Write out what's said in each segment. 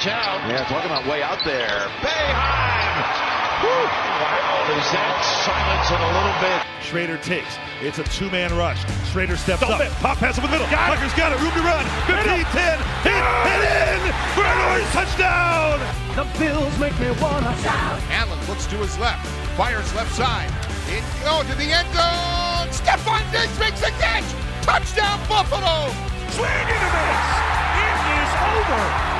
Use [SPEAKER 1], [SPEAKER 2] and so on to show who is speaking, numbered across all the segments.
[SPEAKER 1] watch out.
[SPEAKER 2] Yeah, talking about way out there. Boeheim! Wow, is that silence in a little bit?
[SPEAKER 3] Shrader takes. It's a two-man rush. Shrader steps up. Pop pass up the middle. Got Tucker's got it. Room to run. 15, 10. Hit and in for an orange touchdown.
[SPEAKER 4] The Bills make me wanna shout.
[SPEAKER 5] Allen looks to his left. Fires left side. In, oh, to the end zone. Stefon Diggs makes a catch. Touchdown Buffalo.
[SPEAKER 3] Swing and a miss. It is over.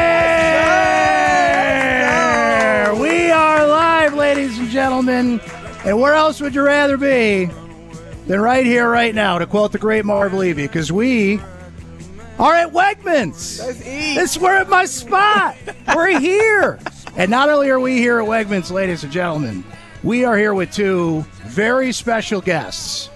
[SPEAKER 6] And. And where else would you rather be than right here, right now, to quote the great Marv Levy? Because we are at Wegmans. This we're at my spot. we're here. And not only are we here at Wegmans, ladies and gentlemen, we are here with two very special guests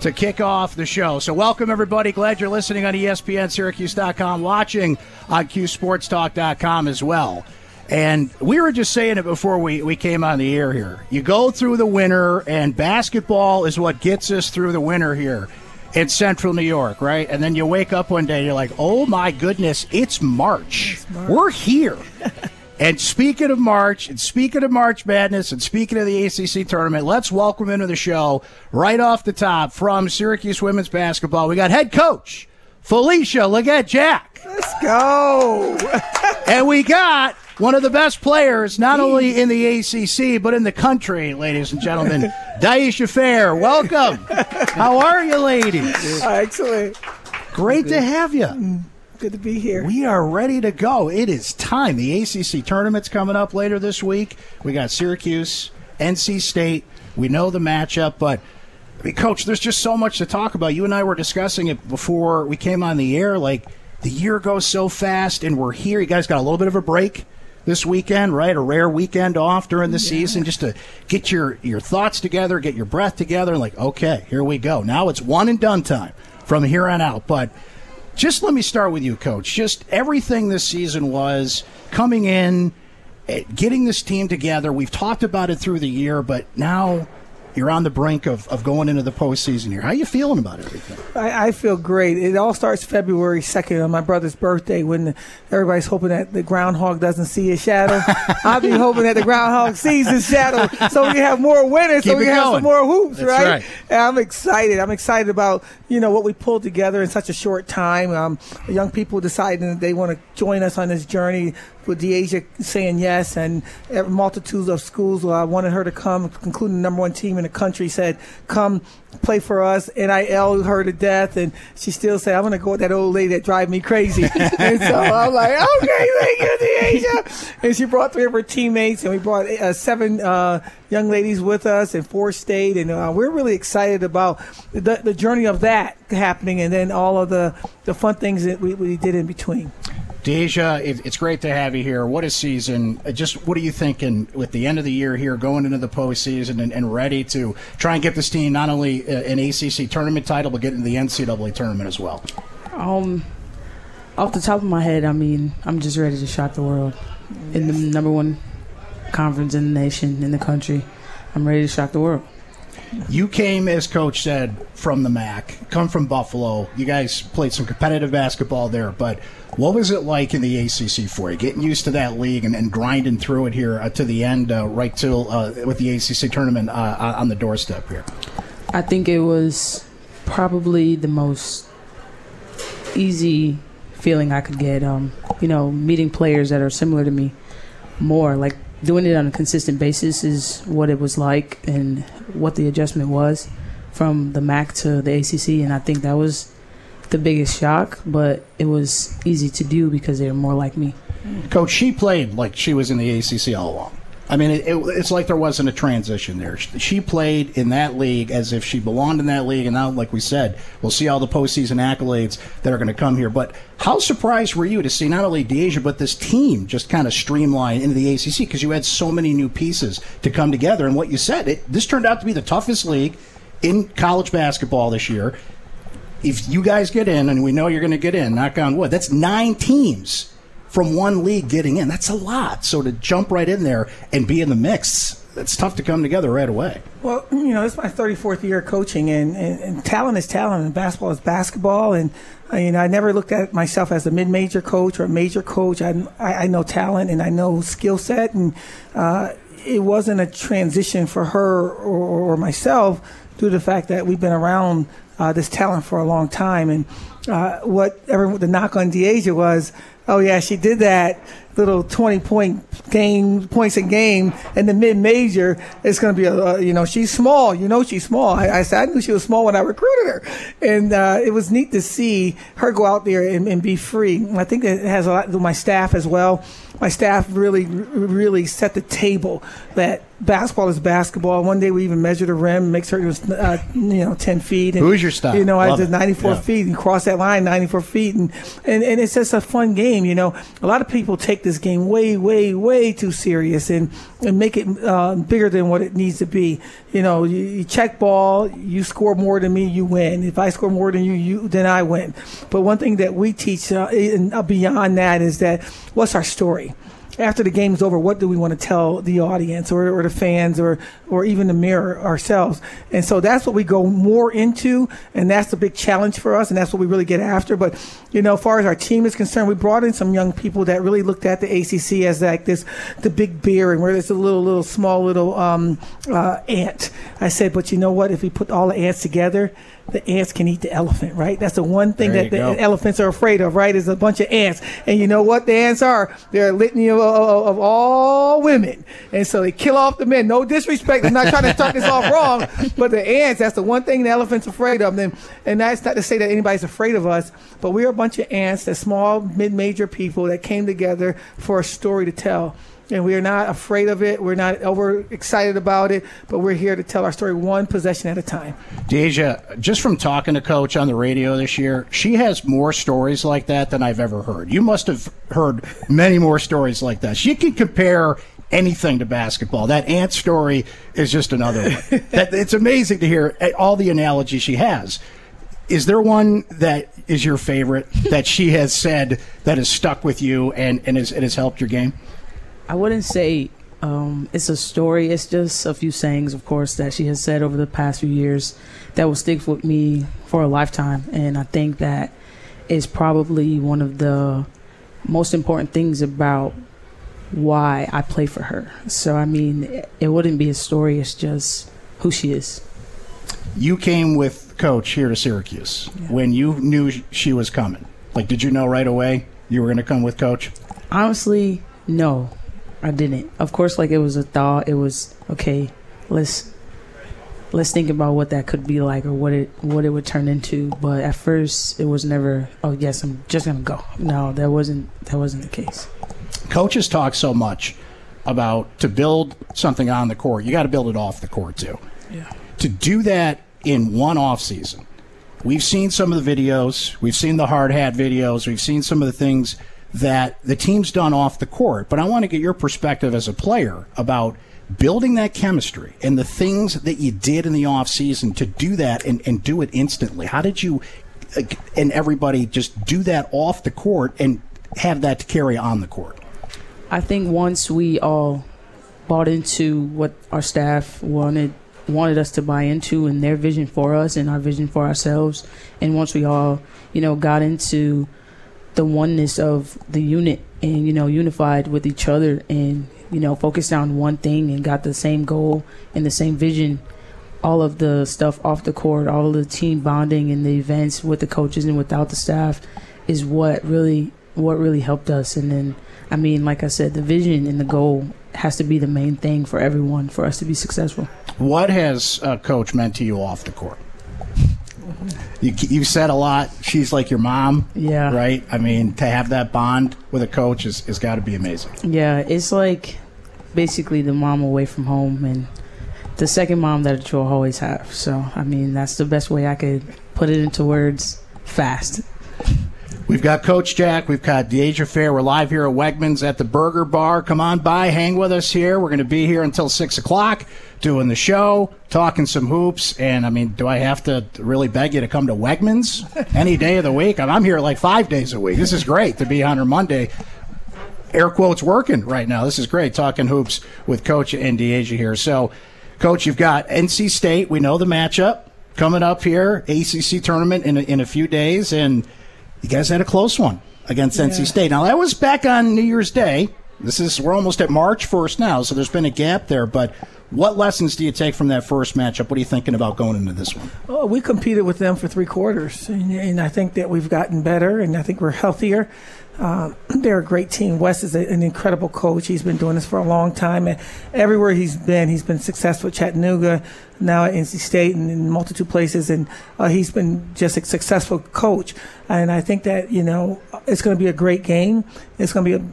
[SPEAKER 6] to kick off the show. So, welcome everybody. Glad you're listening on ESPN, Syracuse.com, watching on QSportsTalk.com as well. And we were just saying it before we, we came on the air here. You go through the winter, and basketball is what gets us through the winter here in central New York, right? And then you wake up one day and you're like, oh my goodness, it's March. We're here. And speaking of March, and speaking of March Madness, and speaking of the ACC tournament, let's welcome into the show right off the top from Syracuse women's basketball. We got head coach Felisha Legette Jack,
[SPEAKER 7] Let's go.
[SPEAKER 6] and we got one of the best players, not only in the ACC but in the country, ladies and gentlemen, Dyaisha Fair. Welcome. How are you, ladies?
[SPEAKER 7] Excellent.
[SPEAKER 6] Great to have you.
[SPEAKER 7] Mm, good to be here.
[SPEAKER 6] We are ready to go. It is time. The ACC tournament's coming up later this week. We got Syracuse, NC State. We know the matchup, but I mean, Coach, there's just so much to talk about. You and I were discussing it before we came on the air. Like the year goes so fast, and we're here. You guys got a little bit of a break this weekend, right? A rare weekend off during the season, just to get your your thoughts together, get your breath together, like, okay, here we go. Now it's one and done time from here on out. But just let me start with you, Coach. Just everything this season was coming in, eh, getting this team together. We've talked about it through the year, but now you're on the brink of, of going into the postseason here. How are you feeling about everything?
[SPEAKER 7] I, I feel great. It all starts February 2nd on my brother's birthday when the, everybody's hoping that the groundhog doesn't see his shadow. I'll be hoping that the groundhog sees his shadow so we have more winners, so we can have some more hoops,
[SPEAKER 6] That's
[SPEAKER 7] right?
[SPEAKER 6] right.
[SPEAKER 7] And I'm excited. I'm excited about, you know, what we pulled together in such a short time. Um, young people deciding that they want to join us on this journey with Dyaisha saying yes and multitudes of schools uh, wanted her to come, including the number one team in the country said, come play for us. NIL her to death. And she still said, I'm going to go with that old lady that drive me crazy. and so I'm like, okay, thank you, Dyaisha. And she brought three of her teammates and we brought uh, seven uh, young ladies with us and four stayed. And uh, we're really excited about the, the journey of that happening and then all of the, the fun things that we, we did in between.
[SPEAKER 6] Deja, it, it's great to have you here. What a season! Uh, Just what are you thinking with the end of the year here, going into the postseason, and, and ready to try and get this team not only uh, an ACC tournament title, but get into the NCAA tournament as well?
[SPEAKER 8] Um, off the top of my head, I mean, I'm just ready to shock the world in the number one conference in the nation, in the country. I'm ready to shock the world.
[SPEAKER 6] You came, as Coach said, from the MAC, come from Buffalo. You guys played some competitive basketball there, but what was it like in the ACC for you? Getting used to that league and, and grinding through it here uh, to the end, uh, right till uh, with the ACC tournament uh, on the doorstep here.
[SPEAKER 8] I think it was probably the most easy feeling I could get. Um, you know, meeting players that are similar to me more. Like doing it on a consistent basis is what it was like and what the adjustment was from the MAC to the ACC. And I think that was the biggest shock, but it was easy to do because they were more like me.
[SPEAKER 6] Coach, she played like she was in the ACC all along. I mean, it, it, it's like there wasn't a transition there. She played in that league as if she belonged in that league, and now, like we said, we'll see all the postseason accolades that are going to come here. But how surprised were you to see not only Dyaisha but this team just kind of streamline into the ACC because you had so many new pieces to come together? And what you said, it, this turned out to be the toughest league in college basketball this year. If you guys get in, and we know you're going to get in, knock on wood, that's nine teams from one league getting in. That's a lot. So to jump right in there and be in the mix, it's tough to come together right away.
[SPEAKER 7] Well, you know, is my 34th year coaching, and, and, and talent is talent, and basketball is basketball. And, uh, you know, I never looked at myself as a mid major coach or a major coach. I, I, I know talent and I know skill set, and uh, it wasn't a transition for her or, or, myself due to the fact that we've been around uh, this talent for a long time. And uh, what everyone, the knock on Dyaisha was, oh yeah, she did that little 20 point game points a game in the mid major. It's going to be a, you know, she's small. You know, she's small. I, I, said I knew she was small when I recruited her, and uh, it was neat to see her go out there and, and be free. I think it has a lot to do with my staff as well my staff really, really set the table that basketball is basketball. One day we even measured the rim, make sure it was, uh, you know, 10 feet.
[SPEAKER 6] And, Who's your staff?
[SPEAKER 7] You know, Love I did 94 yeah. feet and cross that line 94 feet. And, and, and it's just a fun game. You know, a lot of people take this game way, way, way too serious and, and make it uh, bigger than what it needs to be. You know, you, you, check ball, you score more than me, you win. If I score more than you, you then I win. But one thing that we teach uh, uh beyond that is that what's our story? After the game's over, what do we want to tell the audience or, or the fans or or even the mirror ourselves? And so that's what we go more into, and that's the big challenge for us, and that's what we really get after. But you know, as far as our team is concerned, we brought in some young people that really looked at the ACC as like this, the big bear, and where there's a little, little, small little um, uh, ant. I said, but you know what? If we put all the ants together, the ants can eat the elephant, right? That's the one thing there that the go. elephants are afraid of, right? Is a bunch of ants. And you know what the ants are? They're a litany of, of, of, all women. And so they kill off the men. No disrespect. I'm not trying to start this off wrong, but the ants, that's the one thing the elephant's afraid of. And, and that's not to say that anybody's afraid of us, but we're a bunch of ants, that small, mid-major people that came together for a story to tell and we are not afraid of it. We're not over excited about it, but we're here to tell our story one possession at a time.
[SPEAKER 6] Deja, just from talking to Coach on the radio this year, she has more stories like that than I've ever heard. You must have heard many more stories like that. She can compare anything to basketball. That ant story is just another one. that, it's amazing to hear eh, all the analogies she has. Is there one that is your favorite that she has said that has stuck with you and, and, has, and has helped your game?
[SPEAKER 8] I wouldn't say um, it's a story. It's just a few sayings, of course, that she has said over the past few years that will stick with me for a lifetime. And I think that is probably one of the most important things about why I play for her. So, I mean, it wouldn't be a story, it's just who she is.
[SPEAKER 6] You came with Coach here to Syracuse yeah. when you knew she was coming. Like, did you know right away you were going to come with Coach?
[SPEAKER 8] Honestly, no. I didn't. Of course, like it was a thought. It was okay. Let's let's think about what that could be like or what it what it would turn into. But at first, it was never. Oh yes, I'm just gonna go. No, that wasn't that wasn't the case.
[SPEAKER 6] Coaches talk so much about to build something on the court. You got to build it off the court too.
[SPEAKER 8] Yeah.
[SPEAKER 6] To do that in one off season, we've seen some of the videos. We've seen the hard hat videos. We've seen some of the things that the team's done off the court. But I want to get your perspective as a player about building that chemistry and the things that you did in the offseason to do that and, and do it instantly. How did you and everybody just do that off the court and have that to carry on the court?
[SPEAKER 8] I think once we all bought into what our staff wanted wanted us to buy into and their vision for us and our vision for ourselves and once we all you know got into the oneness of the unit and you know unified with each other and you know focused on one thing and got the same goal and the same vision. All of the stuff off the court all of the team bonding and the events with the coaches and without the staff is what really what really helped us. And then i mean like i said the vision and the goal has to be the main thing for everyone for us to be successful.
[SPEAKER 6] What has uh, coach meant to you off the court you you said a lot. She's like your mom.
[SPEAKER 8] Yeah.
[SPEAKER 6] Right. I mean, to have that bond with a coach is is got to be amazing.
[SPEAKER 8] Yeah, it's like basically the mom away from home and the second mom that you'll always have. So, I mean, that's the best way I could put it into words fast.
[SPEAKER 6] We've got Coach Jack. We've got Dyaisha Fair. We're live here at Wegmans at the Burger Bar. Come on by, hang with us here. We're going to be here until 6 o'clock doing the show, talking some hoops. And, I mean, do I have to really beg you to come to Wegmans any day of the week? I'm here like five days a week. This is great to be on a Monday. Air quotes working right now. This is great talking hoops with Coach and Dyaisha here. So, Coach, you've got NC State. We know the matchup coming up here, ACC tournament in a, in a few days. And you guys had a close one against yeah. NC State. Now that was back on New Year's Day. This is we're almost at March first now, so there's been a gap there. But what lessons do you take from that first matchup? What are you thinking about going into this one?
[SPEAKER 7] Oh, we competed with them for three quarters, and, and I think that we've gotten better, and I think we're healthier. Uh, they're a great team. Wes is a, an incredible coach. He's been doing this for a long time, and everywhere he's been, he's been successful. At Chattanooga, now at NC State, and in multitude places, and uh, he's been just a successful coach. And I think that you know it's going to be a great game. It's going to be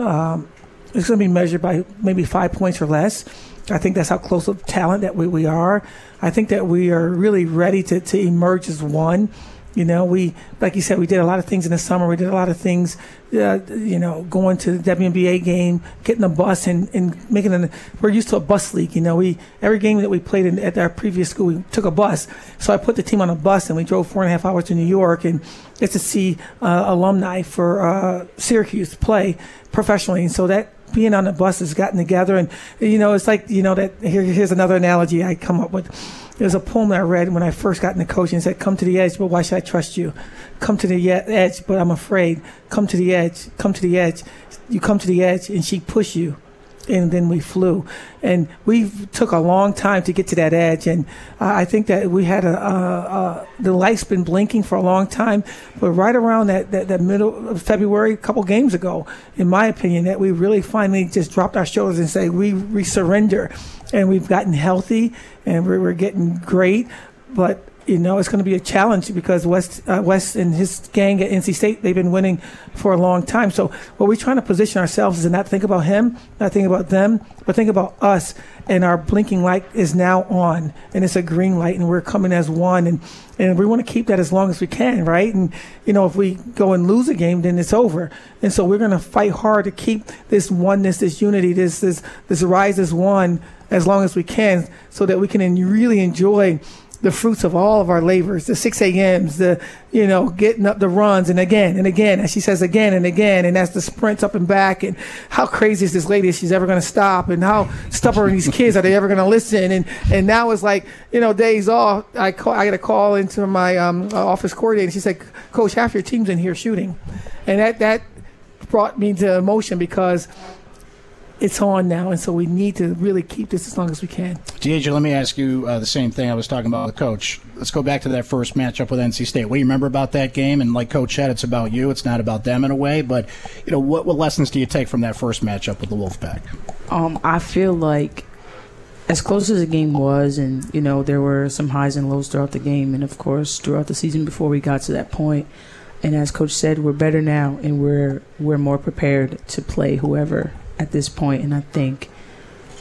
[SPEAKER 7] a, um, it's going to be measured by maybe five points or less. I think that's how close of talent that we, we are. I think that we are really ready to, to emerge as one. You know, we, like you said, we did a lot of things in the summer. We did a lot of things, uh, you know, going to the WNBA game, getting a bus and, and making an, we're used to a bus league. You know, we, every game that we played in, at our previous school, we took a bus. So I put the team on a bus and we drove four and a half hours to New York and get to see uh, alumni for uh, Syracuse play professionally. And so that being on the bus has gotten together. And, you know, it's like, you know, that here, here's another analogy I come up with there's a poem that I read when I first got into coaching. It said, "Come to the edge, but why should I trust you? Come to the edge, but I'm afraid. Come to the edge. Come to the edge. You come to the edge, and she push you." and then we flew. And we took a long time to get to that edge. And I think that we had a, the light's been blinking for a long time, but right around that, that, that, middle of February, a couple games ago, in my opinion, that we really finally just dropped our shoulders and say we, we surrender and we've gotten healthy and we're, we're getting great. But you know, it's going to be a challenge because Wes uh, Wes and his gang at NC State they've been winning for a long time. So what we're trying to position ourselves is to not think about him, not think about them, but think about us. And our blinking light is now on, and it's a green light, and we're coming as one. And and we want to keep that as long as we can, right? And you know, if we go and lose a game, then it's over. And so we're going to fight hard to keep this oneness, this unity, this this this rise as one as long as we can, so that we can really enjoy the fruits of all of our labors, the 6 a.m.s, the, you know, getting up the runs and again and again. And she says again and again. And that's the sprints up and back. And how crazy is this lady? She's ever going to stop? And how stubborn these kids are they ever going to listen? And, and now it's like, you know, days off. I call, I get a call into my um, office coordinator. She said, coach, half your team's in here shooting. And that, that brought me to emotion because it's on now, and so we need to really keep this as long as we can.
[SPEAKER 6] Dyaisha, let me ask you uh, the same thing I was talking about with Coach. Let's go back to that first matchup with NC State. What do you remember about that game? And like Coach said, it's about you. It's not about them in a way. But you know, what, what lessons do you take from that first matchup with the Wolfpack?
[SPEAKER 8] Um, I feel like as close as the game was, and you know, there were some highs and lows throughout the game, and of course throughout the season before we got to that point. And as Coach said, we're better now, and we're we're more prepared to play whoever at this point, and I think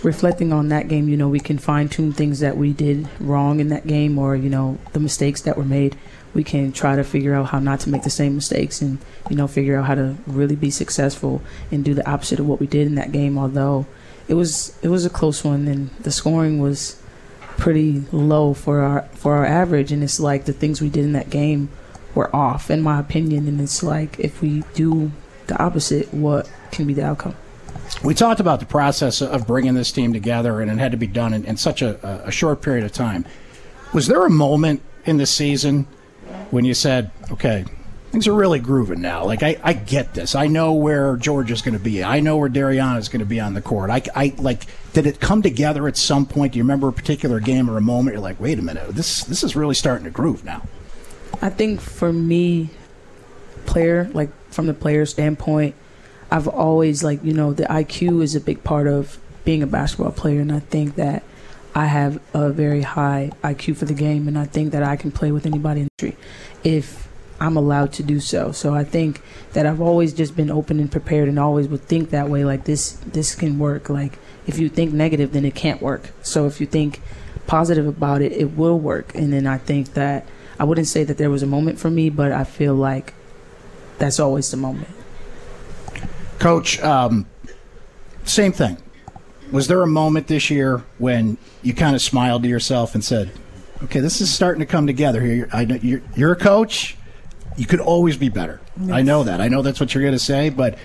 [SPEAKER 8] reflecting on that game, you know, we can fine tune things that we did wrong in that game, or you know, the mistakes that were made. We can try to figure out how not to make the same mistakes, and you know, figure out how to really be successful and do the opposite of what we did in that game. Although it was it was a close one, and the scoring was pretty low for our for our average, and it's like the things we did in that game were off, in my opinion. And it's like if we do the opposite, what can be the outcome?
[SPEAKER 6] We talked about the process of bringing this team together, and it had to be done in, in such a, a, short period of time. Was there a moment in the season when you said, okay, things are really grooving now? Like, I, I get this. I know where George is going to be. I know where Dariana is going to be on the court. I, I, like, did it come together at some point? Do you remember a particular game or a moment? You're like, wait a minute, this, this is really starting to groove now.
[SPEAKER 8] I think for me, player, like, from the player standpoint, I've always like you know the IQ is a big part of being a basketball player, and I think that I have a very high IQ for the game, and I think that I can play with anybody in the street. If I'm allowed to do so. So I think that I've always just been open and prepared, and always would think that way. Like this, this can work. Like if you think negative, then it can't work. So if you think positive about it, it will work. And then I think that I wouldn't say that there was a moment for me, but I feel like that's always the moment.
[SPEAKER 6] Coach, um, same thing. Was there a moment this year when you kind of smiled to yourself and said, "Okay, this is starting to come together here. You're, I know you're, you're a coach. You could always be better. I know that. I know that's what you're going to say. But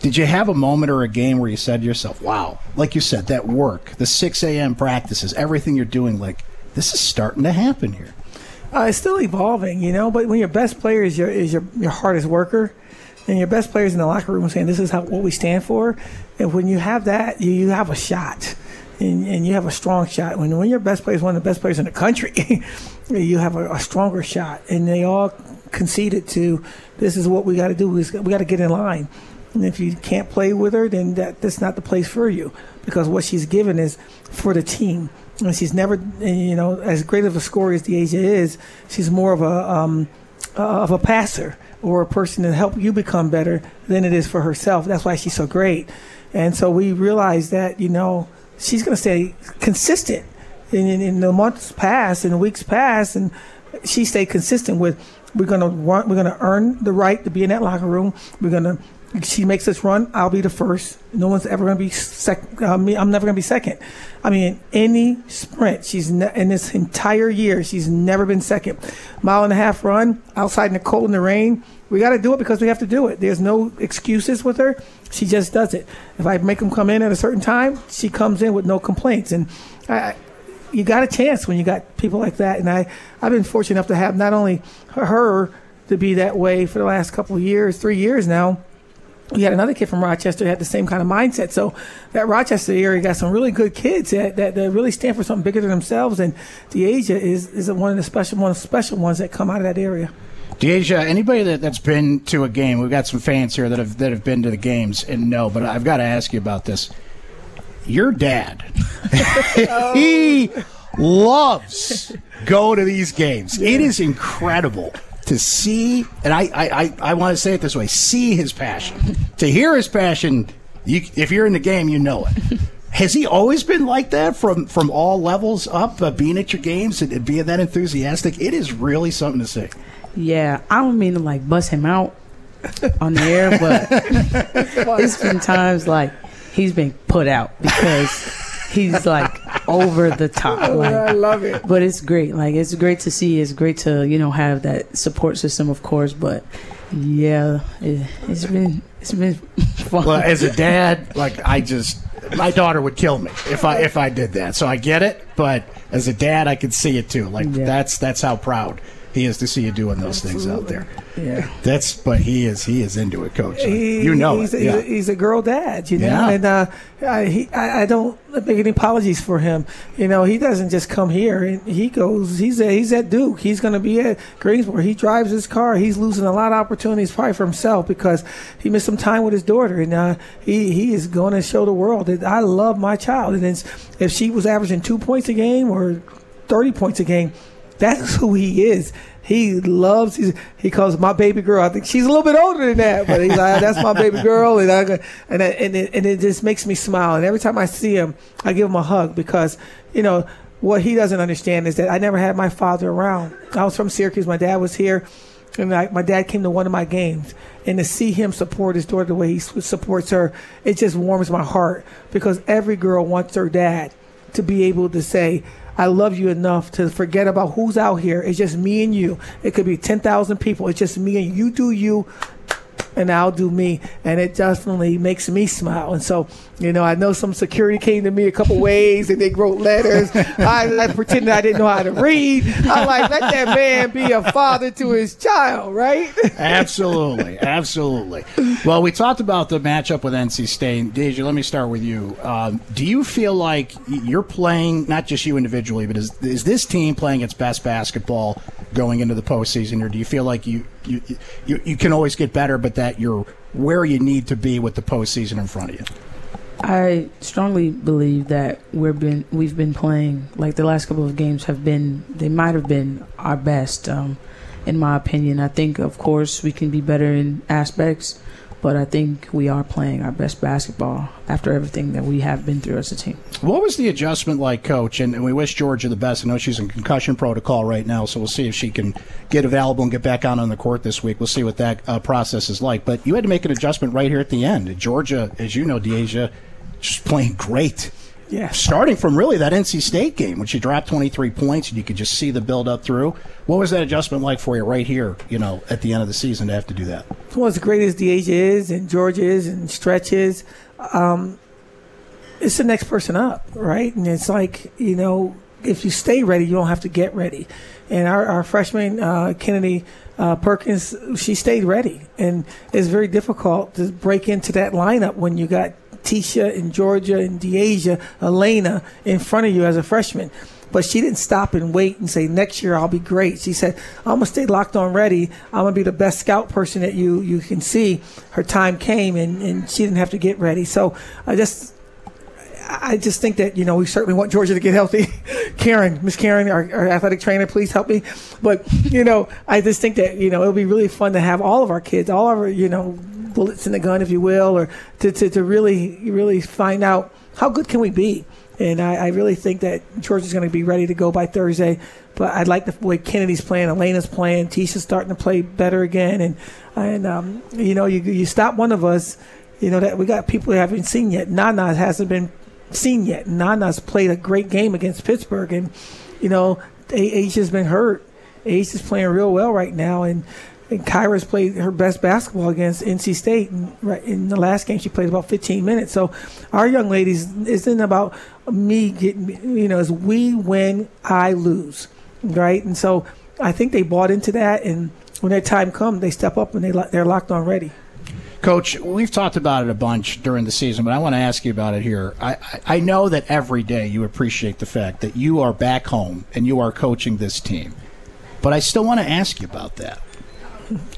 [SPEAKER 6] did you have a moment or a game where you said to yourself, "Wow, like you said, that work, the 6 a.m. practices, everything you're doing, like this is starting to happen here."
[SPEAKER 7] Uh, it's still evolving, you know. But when your best player is your is your, your hardest worker, and your best players in the locker room saying this is how what we stand for, and when you have that, you, you have a shot, and, and you have a strong shot. When when your best player is one of the best players in the country, you have a, a stronger shot, and they all conceded to this is what we got to do. We got to get in line. And if you can't play with her, then that that's not the place for you because what she's given is for the team. And she's never, you know, as great of a scorer as Dyaisha is, she's more of a um, uh, of a passer or a person to help you become better than it is for herself. That's why she's so great. And so we realized that you know she's going to stay consistent. In, in, the months past and the weeks past, and she stayed consistent with we're gonna want, we're gonna earn the right to be in that locker room. We're gonna she makes us run. I'll be the first. No one's ever gonna be second. Uh, me, I'm never gonna be second. I mean, any sprint, she's ne- in this entire year, she's never been second. Mile and a half run outside in the cold and the rain. We got to do it because we have to do it. There's no excuses with her. She just does it. If I make them come in at a certain time, she comes in with no complaints. And I, you got a chance when you got people like that. And I, I've been fortunate enough to have not only her to be that way for the last couple of years, three years now. We had another kid from Rochester that had the same kind of mindset. So that Rochester area got some really good kids that, that, that really stand for something bigger than themselves. And Dyaisha is, is one of the special one of the special ones that come out of that area.
[SPEAKER 6] Deja, anybody that, that's been to a game, we've got some fans here that have that have been to the games and know, but I've got to ask you about this. Your dad, he loves go to these games. It is incredible to see, and I, I, I, I want to say it this way: see his passion. to hear his passion, you, if you're in the game, you know it. Has he always been like that from from all levels up, uh, being at your games and, and being that enthusiastic? It is really something to see.
[SPEAKER 8] Yeah, I don't mean to like bust him out on the air, but it's been times like he's been put out because he's like over the top. Like,
[SPEAKER 7] I love it.
[SPEAKER 8] but it's great. Like it's great to see. It's great to you know have that support system, of course. But yeah, it, it's been it's been fun.
[SPEAKER 6] Well, as a dad, like I just my daughter would kill me if I if I did that. So I get it, but as a dad, I could see it too. Like
[SPEAKER 8] Yeah.
[SPEAKER 6] that's that's how proud he is to see you doing those things out there.
[SPEAKER 7] Yeah.
[SPEAKER 6] That's but he is he is into it, coach.
[SPEAKER 7] He-
[SPEAKER 6] you know
[SPEAKER 7] he's,
[SPEAKER 6] it.
[SPEAKER 7] he's,
[SPEAKER 6] yeah.
[SPEAKER 7] a, he's a girl dad, you know,
[SPEAKER 6] Yeah.
[SPEAKER 7] and uh, I, he, I, I don't make any apologies for him. You know, he doesn't just come here. and He goes. He's at, he's at Duke. He's going to be at Greensboro. He drives his car. He's losing a lot of opportunities probably for himself because he missed some time with his daughter, and uh, he he is going to show the world that I love my child. And if she was averaging two points a game or thirty points a game, that's who he is. He loves. He's, he calls my baby girl. I think she's a little bit older than that, but he's like, "That's my baby girl," and I, and and it, and it just makes me smile. And every time I see him, I give him a hug because you know what he doesn't understand is that I never had my father around. I was from Syracuse. My dad was here, and I, my dad came to one of my games. And to see him support his daughter the way he supports her, it just warms my heart because every girl wants her dad to be able to say, I love you enough to forget about who's out here. It's just me and you. It could be 10,000 people. It's just me and you. You do you, and I'll do me. And it definitely makes me smile. And so, you know, I know some security came to me a couple ways and they wrote letters. I, I pretended I didn't know how to read. I'm like, let that man be a father to his child, right?
[SPEAKER 6] absolutely, absolutely. Well, we talked about the matchup with NC State. Deja, let me start with you. Um, do you feel like you're playing, not just you individually, but is, is this team playing its best basketball going into the postseason, or do you feel like you you, you you can always get better, but that you're where you need to be with the postseason in front of you?
[SPEAKER 8] I strongly believe that we've been we've been playing like the last couple of games have been they might have been our best. Um, in my opinion. I think, of course, we can be better in aspects, but I think we are playing our best basketball after everything that we have been through as a team.
[SPEAKER 6] What was the adjustment like, Coach? And, we wish Georgia the best. I know she's in concussion protocol right now, so we'll see if she can get available and get back out on the court this week. We'll see what that uh, process is like. But you had to make an adjustment right here at the end. Georgia, as you know, Dyaisha, just playing great.
[SPEAKER 7] Yeah.
[SPEAKER 6] Starting from really that NC State game when she dropped 23 points and you could just see the build up through. What was that adjustment like for you right here, you know, at the end of the season to have to do that?
[SPEAKER 7] Well, as great as Dyaisha is and George is and Stretch is, um, it's the next person up, right? And it's like, you know, if you stay ready, you don't have to get ready. And our, our freshman, uh, Kennedy uh, Perkins, she stayed ready. And it's very difficult to break into that lineup when you got Teisha and Georgia and Dyaisha, Elena in front of you as a freshman. But she didn't stop and wait and say, next year I'll be great. She said, I'm going to stay locked on ready. I'm going to be the best scout person that you, you can see. Her time came and, and she didn't have to get ready. So I just, I just think that, you know, we certainly want Georgia to get healthy. Karen, Miss Karen, our, our, athletic trainer, please help me. But, you know, I just think that, you know, it'll be really fun to have all of our kids, all of our, you know, bullets in the gun, if you will, or to, to, to really, really find out how good can we be. And I, I really think that Georgia's going to be ready to go by Thursday. But I'd like the way Kennedy's playing, Elena's playing, Teisha's starting to play better again. And, and um, you know, you, you stop one of us, you know, that we got people we haven't seen yet. Nana hasn't been seen yet. Nana's played a great game against Pittsburgh. And, you know, Asia's been hurt. Ace is playing real well right now. And, and Kyra's played her best basketball against NC State. In the last game, she played about 15 minutes. So our young ladies isn't about me getting, you know, as we win, I lose, right? And so I think they bought into that. And when that time comes, they step up and they they're locked on ready.
[SPEAKER 6] Coach, we've talked about it a bunch during the season, but I want to ask you about it here. I, I know that every day you appreciate the fact that you are back home and you are coaching this team. But I still want to ask you about that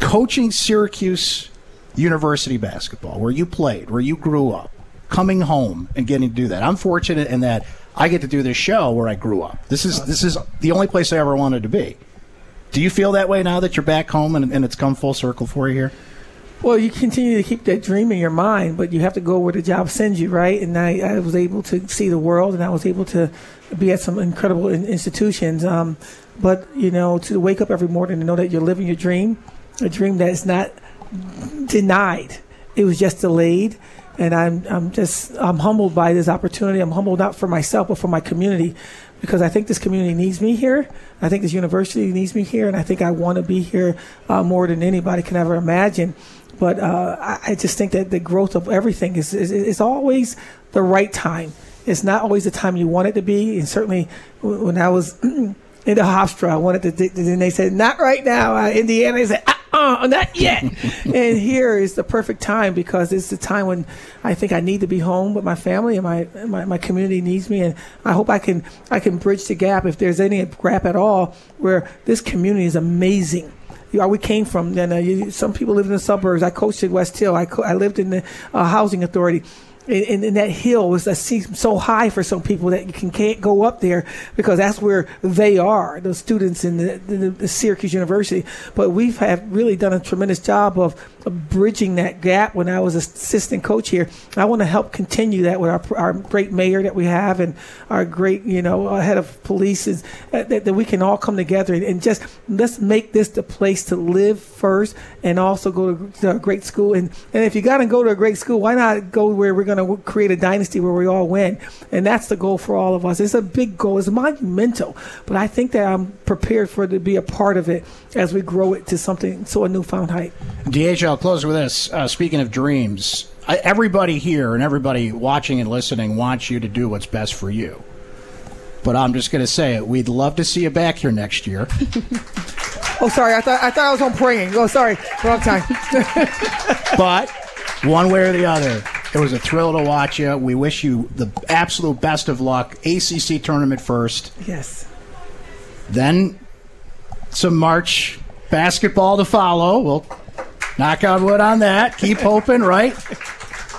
[SPEAKER 6] coaching Syracuse University basketball, where you played, where you grew up, coming home and getting to do that. I'm fortunate in that I get to do this show where I grew up. This is this is the only place I ever wanted to be. Do you feel that way now that you're back home and, and it's come full circle for you here?
[SPEAKER 7] Well, you continue to keep that dream in your mind, but you have to go where the job sends you, right? And I, I was able to see the world, and I was able to be at some incredible institutions. Um, but you know, to wake up every morning and know that you're living your dream a dream that is not denied. It was just delayed. And I'm, I'm just, I'm humbled by this opportunity. I'm humbled not for myself, but for my community because I think this community needs me here. I think this university needs me here. And I think I want to be here uh, more than anybody can ever imagine. But uh, I, I, just think that the growth of everything is, is, is always the right time. It's not always the time you want it to be. And certainly when I was in the Hofstra, I wanted to, and they said, not right now. Uh, Indiana, they said, ah, uh, not yet. and here is the perfect time because it's the time when I think I need to be home with my family and my, my, my community needs me. And I hope I can, I can bridge the gap if there's any gap at all where this community is amazing where we came from. Then uh, some people live in the suburbs. I coached at West Hill. I, co- I lived in the uh, housing authority and, and, that hill was that seems so high for some people that you can, can't go up there because that's where they are, those students in the, the, the Syracuse University. But we've have really done a tremendous job of, of, bridging that gap. When I was assistant coach here, I want to help continue that with our, our great mayor that we have and our great you know head of police is uh, that, that we can all come together and, and, just let's make this the place to live first and also go to, to a great school. And and if you got to go to a great school, why not go where we're going to create a dynasty where we all win. And that's the goal for all of us. It's a big goal. It's monumental. But I think that I'm prepared for it to be a part of it as we grow it to something, to a newfound height.
[SPEAKER 6] DH, I'll close with this. Uh, speaking of dreams, everybody here and everybody watching and listening wants you to do what's best for you. But I'm just going to say it. We'd love to see you back here next year.
[SPEAKER 7] oh, sorry. I thought I thought I was on praying. Oh, sorry. Wrong time.
[SPEAKER 6] but one way or the other, it was a thrill to watch you. We wish you the absolute best of luck. ACC tournament first.
[SPEAKER 7] Yes.
[SPEAKER 6] Then some March basketball to follow. We'll knock on wood on that. Keep hoping, right?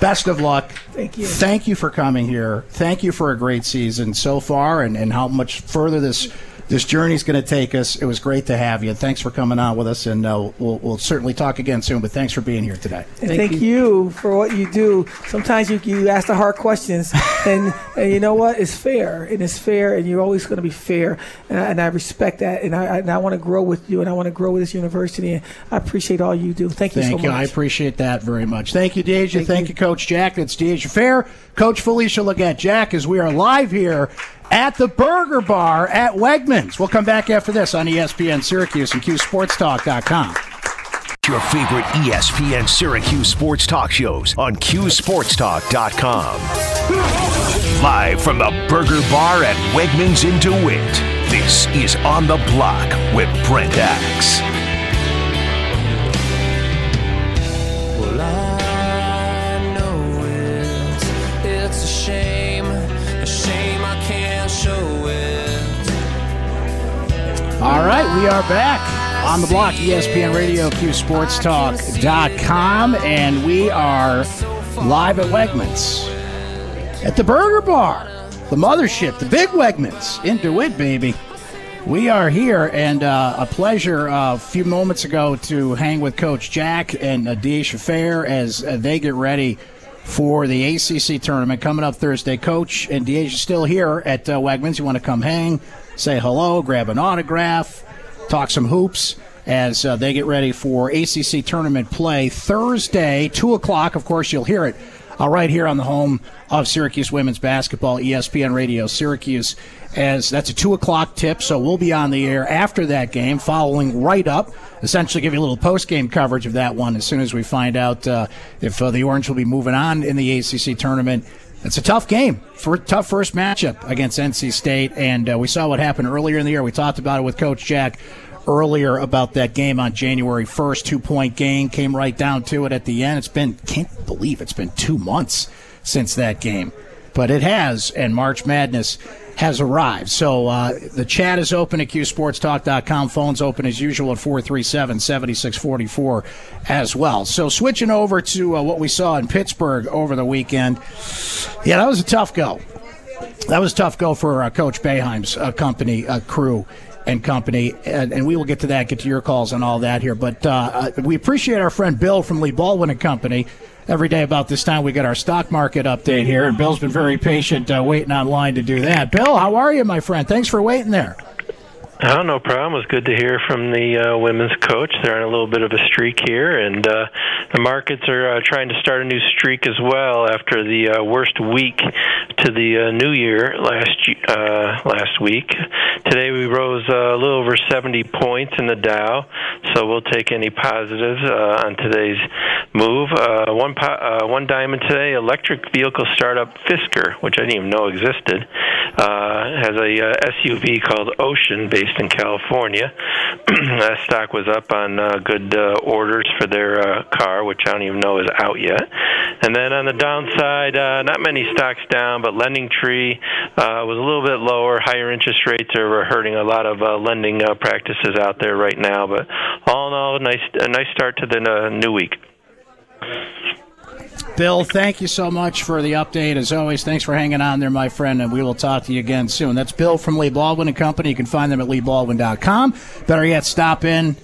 [SPEAKER 6] Best of luck.
[SPEAKER 7] Thank you.
[SPEAKER 6] Thank you for coming here. Thank you for a great season so far and, and how much further this this journey's going to take us. It was great to have you. Thanks for coming on with us, and uh, we'll, we'll certainly talk again soon. But thanks for being here today.
[SPEAKER 7] And thank, you. for what you do. Sometimes you, you ask the hard questions, and, and you know what? It's fair, and it's fair, and you're always going to be fair, and I, and I respect that, and I, and I want to grow with you, and I want to grow with this university, and I appreciate all you do. Thank you
[SPEAKER 6] Thank
[SPEAKER 7] so
[SPEAKER 6] you.
[SPEAKER 7] much.
[SPEAKER 6] I appreciate that very much. Thank you, Deja. Thank,
[SPEAKER 7] Thank
[SPEAKER 6] you.
[SPEAKER 7] you.
[SPEAKER 6] Coach Jack. That's Deja Fair. Coach Felisha Legette. Jack, as we are live here at the Burger Bar at Wegmans. We'll come back after this on ESPN Syracuse and QSportsTalk.com.
[SPEAKER 9] Your favorite ESPN Syracuse sports talk shows on QSportsTalk.com. Live from the Burger Bar at Wegmans in DeWitt, this is On the Block with Brent Axe.
[SPEAKER 6] All right, we are back on the block, ESPN Radio, QSportsTalk.com, and we are live at Wegmans at the Burger Bar, the mothership, the big Wegmans in DeWitt, baby. We are here, and uh, a pleasure uh, a few moments ago to hang with Coach Jack and uh, Dyaisha Fair as uh, they get ready for the ACC tournament coming up Thursday. Coach and Dyaisha still here at uh, Wegmans. You want to come hang, say hello, grab an autograph, talk some hoops as uh, they get ready for ACC tournament play Thursday, 2 o'clock. Of course, you'll hear it uh, right here on the home of Syracuse women's basketball, ESPN Radio Syracuse, as that's a 2 o'clock tip. So we'll be on the air after that game, following right up. Essentially, give you a little post game coverage of that one as soon as we find out uh, if uh, the Orange will be moving on in the ACC tournament. It's a tough game for tough first matchup against NC State, and uh, we saw what happened earlier in the year. We talked about it with Coach Jack earlier about that game on January 1st, two point game, came right down to it at the end. It's been, can't believe it's been two months since that game, but it has, and March Madness has arrived. So uh, the chat is open at qsportstalk.com. Phone's open as usual at 437 7644 as well. So switching over to uh, what we saw in Pittsburgh over the weekend. Yeah, that was a tough go. That was a tough go for uh, Coach Boeheim's uh, company, uh, crew, and company. And, and we will get to that, get to your calls and all that here. But uh, we appreciate our friend Bill from Lee Baldwin and Company. Every day about this time, we get our stock market update here, and Bill's been very patient uh, waiting online to do that. Bill, how are you, my friend? Thanks for waiting there.
[SPEAKER 10] Oh, no problem. It was good to hear from the uh, women's coach. They're on a little bit of a streak here, and uh, the markets are uh, trying to start a new streak as well after the uh, worst week to the uh, new year last uh, last week. Today we rose uh, a little over 70 points in the Dow, so we'll take any positives uh, on today's move. Uh, one po- uh, one diamond today, electric vehicle startup Fisker, which I didn't even know existed, uh, has a uh, SUV called Ocean based in California. that stock was up on good orders for their car, which I don't even know is out yet. And then on the downside, not many stocks down, but Lending Tree uh, was a little bit lower. Higher interest rates are hurting a lot of uh, lending uh, practices out there right now. But all in all, a nice a nice start to the uh, new week.
[SPEAKER 6] Bill, thank you so much for the update. As always, thanks for hanging on there, my friend, and we will talk to you again soon. That's Bill from Lee Baldwin and Company. You can find them at leebaldwin.com. Better yet, stop in,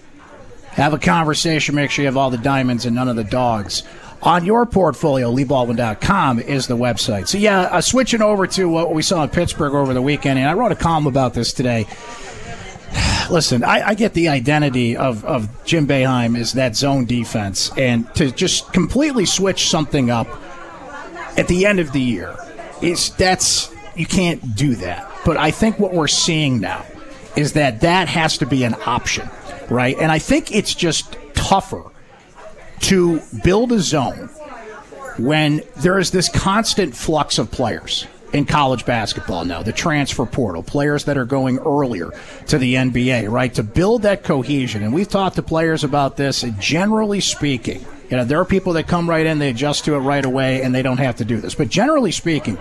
[SPEAKER 6] have a conversation, make sure you have all the diamonds and none of the dogs. On your portfolio, leebaldwin.com is the website. So, yeah, uh, switching over to what we saw in Pittsburgh over the weekend, and I wrote a column about this today. Listen, I, I get the identity of, of Jim Boeheim is that zone defense, and to just completely switch something up at the end of the year, is that's you can't do that. But I think what we're seeing now is that that has to be an option, right? And I think it's just tougher to build a zone when there is this constant flux of players in college basketball now, the transfer portal, players that are going earlier to the NBA, right? To build that cohesion. And we've talked to players about this, and generally speaking, you know, there are people that come right in, they adjust to it right away, and they don't have to do this. But generally speaking,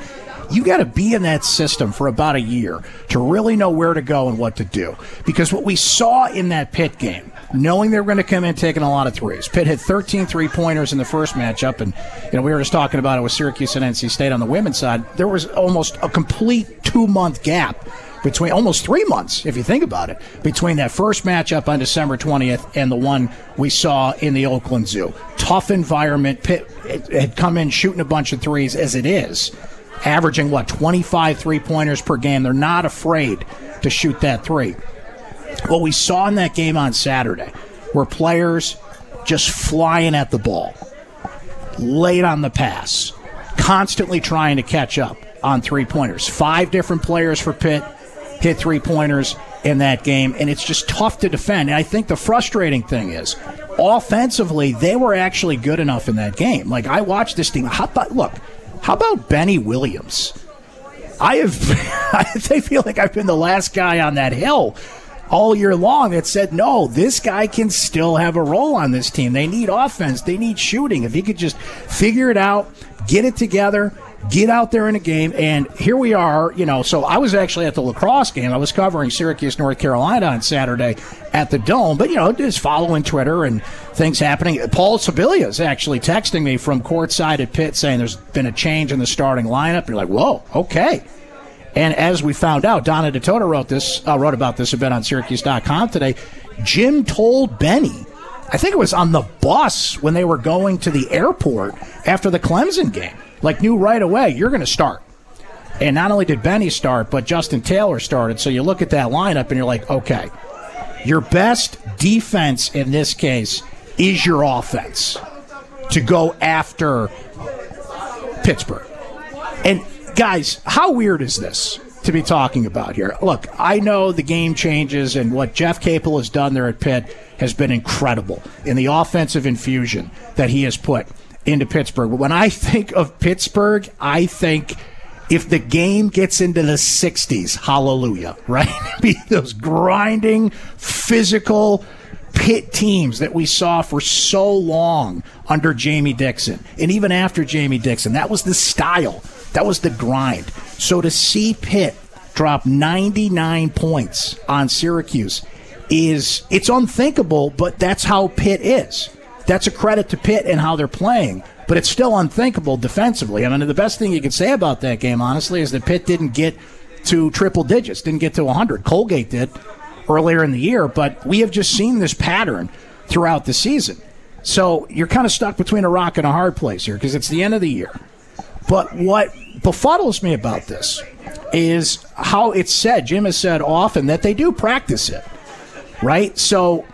[SPEAKER 6] you got to be in that system for about a year to really know where to go and what to do. Because what we saw in that pit game, knowing they were going to come in taking a lot of threes, Pitt hit 13 three pointers in the first matchup, and you know we were just talking about it with Syracuse and NC State on the women's side. There was almost a complete two month gap between almost three months, if you think about it, between that first matchup on December 20th and the one we saw in the Oakland Zoo. Tough environment. Pitt had come in shooting a bunch of threes as it is, averaging what, 25 three pointers per game. They're not afraid to shoot that three. What we saw in that game on Saturday were players just flying at the ball, late on the pass, constantly trying to catch up on three pointers. Five different players for Pitt hit three pointers in that game, and it's just tough to defend. And I think the frustrating thing is, offensively, they were actually good enough in that game. Like I watched this team. How about look? How about Benny Williams? I have. I feel like I've been the last guy on that hill all year long that said, no, this guy can still have a role on this team. They need offense, they need shooting. If he could just figure it out, get it together, get out there in a game. And here we are, you know. So I was actually at the lacrosse game. I was covering Syracuse, North Carolina on Saturday at the Dome, but, you know, just following Twitter and things happening. Paul Sibilia is actually texting me from courtside at Pitt saying there's been a change in the starting lineup. You're like, whoa, okay. And as we found out, Donna Ditota wrote this, uh, wrote about this bit on Syracuse.com today. Jim told Benny, I think it was on the bus when they were going to the airport after the Clemson game, like knew right away you're going to start. And not only did Benny start, but Justin Taylor started. So you look at that lineup and you're like, okay, your best defense in this case is your offense to go after Pittsburgh. And guys, how weird is this to be talking about here? Look, I know the game changes and what Jeff Capel has done there at Pitt has been incredible in the offensive infusion that he has put into Pittsburgh. But when I think of Pittsburgh, I think if the game gets into the 60s, hallelujah, right? Be those grinding, physical, Pitt teams that we saw for so long under Jamie Dixon. And even after Jamie Dixon, that was the style that was the grind. So to see Pitt drop 99 points on Syracuse is it's unthinkable, but that's how Pitt is. That's a credit to Pitt and how they're playing, but it's still unthinkable defensively. I mean, the best thing you can say about that game, honestly, is that Pitt didn't get to triple digits, didn't get to 100. Colgate did earlier in the year, but we have just seen this pattern throughout the season. So you're kind of stuck between a rock and a hard place here because it's the end of the year. But what befuddles me about this is how it's said. Jim has said often that they do practice it, right? So,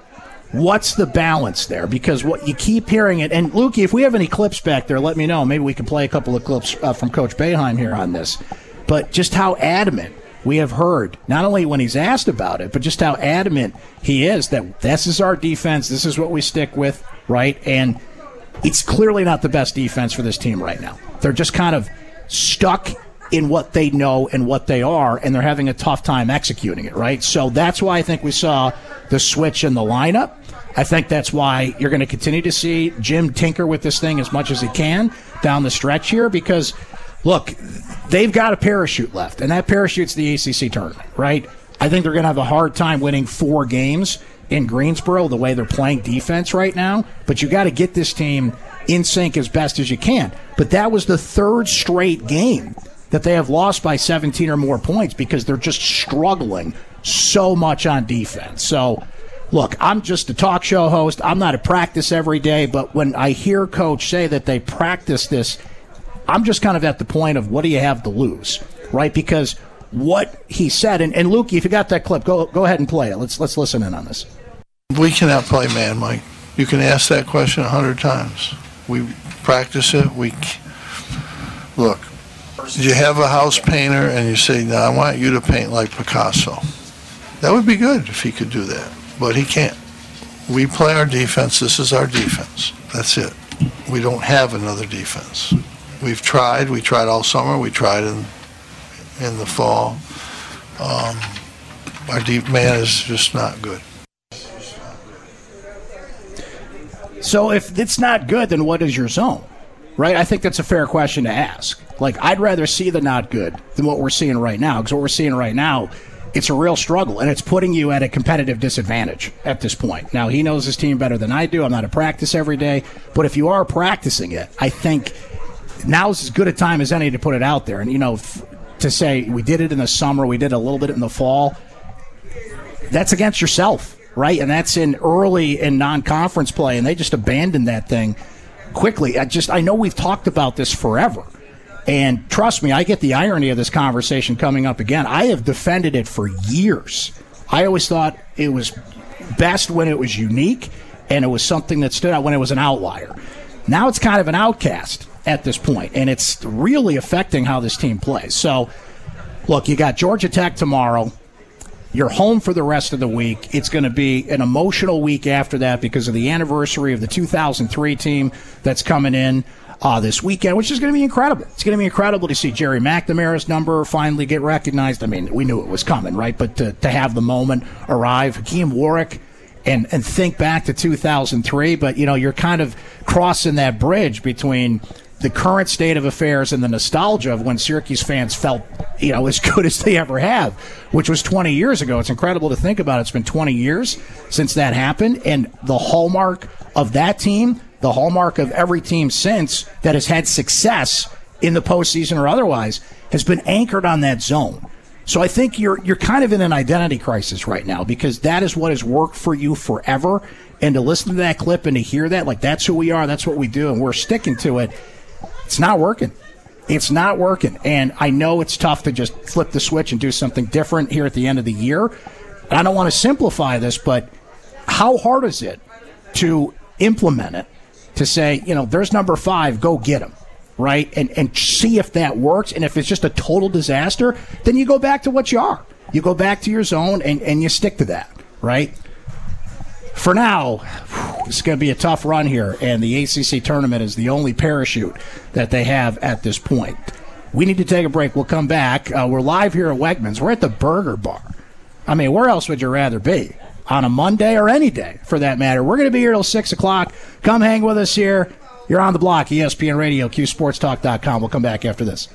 [SPEAKER 6] what's the balance there? Because what you keep hearing it, and Lukey, if we have any clips back there, let me know. Maybe we can play a couple of clips uh, from Coach Boeheim here on this. But just how adamant we have heard, not only when he's asked about it, but just how adamant he is that this is our defense, this is what we stick with, right? And it's clearly not the best defense for this team right now. They're just kind of stuck in what they know and what they are, and they're having a tough time executing it, right? So that's why I think we saw the switch in the lineup. I think that's why you're going to continue to see Jim tinker with this thing as much as he can down the stretch here because, look, they've got a parachute left, and that parachute's the ACC tournament, right? I think they're going to have a hard time winning four games in Greensboro the way they're playing defense right now, but you got to get this team in sync as best as you can. But that was the third straight game that they have lost by 17 or more points because they're just struggling so much on defense. So, look, I'm just a talk show host. I'm not at practice every day, but when I hear coach say that they practice this, I'm just kind of at the point of what do you have to lose, right? Because what he said, and, and Lukey, if you got that clip, go go ahead and play it. Let's let's listen in on this.
[SPEAKER 11] We cannot play man, Mike. You can ask that question a hundred times. We practice it. We look. You have a house painter, and you say, "Now I want you to paint like Picasso." That would be good if he could do that, but he can't. We play our defense. This is our defense. That's it. We don't have another defense. We've tried. We tried all summer. We tried in in the fall. Um, our deep man is just not good.
[SPEAKER 6] So if it's not good, then what is your zone? Right? I think that's a fair question to ask. Like, I'd rather see the not good than what we're seeing right now. Because what we're seeing right now, it's a real struggle, and it's putting you at a competitive disadvantage at this point. Now, he knows his team better than I do. I'm not at practice every day. But if you are practicing it, I think now's as good a time as any to put it out there. And, you know, to say we did it in the summer, we did a little bit in the fall. That's against yourself, right? And that's in early and non-conference play, and they just abandoned that thing quickly. I just I know we've talked about this forever. And trust me, I get the irony of this conversation coming up again. I have defended it for years. I always thought it was best when it was unique and it was something that stood out when it was an outlier. Now it's kind of an outcast at this point, and it's really affecting how this team plays. So, look, you got Georgia Tech tomorrow. You're home for the rest of the week. It's going to be an emotional week after that because of the anniversary of the 2003 team that's coming in uh, this weekend, which is going to be incredible. It's going to be incredible to see Gerry McNamara's number finally get recognized. I mean, we knew it was coming, right? But to, to have the moment arrive, Hakim Warrick and, and think back to 2003, but you know, you're kind of crossing that bridge between the current state of affairs and the nostalgia of when Syracuse fans felt, you know, as good as they ever have, which was 20 years ago. It's incredible to think about. It's been 20 years since that happened. And the hallmark of that team, the hallmark of every team since that has had success in the postseason or otherwise, has been anchored on that zone. So I think you're you're kind of in an identity crisis right now because that is what has worked for you forever. And to listen to that clip and to hear that, like that's who we are, that's what we do, and we're sticking to it. It's not working. It's not working. And I know it's tough to just flip the switch and do something different here at the end of the year. And I don't want to simplify this, but how hard is it to implement it to say, you know, there's number five, go get him, right? And, and see if that works. And if it's just a total disaster, then you go back to what you are. You go back to your zone and, and you stick to that, right? For now, it's going to be a tough run here, and the ACC tournament is the only parachute that they have at this point. We need to take a break. We'll come back. Uh, we're live here at Wegmans. We're at the Burger Bar. I mean, where else would you rather be? On a Monday or any day, for that matter. We're going to be here till 6 o'clock. Come hang with us here. You're on the block, ESPN Radio, QSportsTalk.com. We'll come back after this.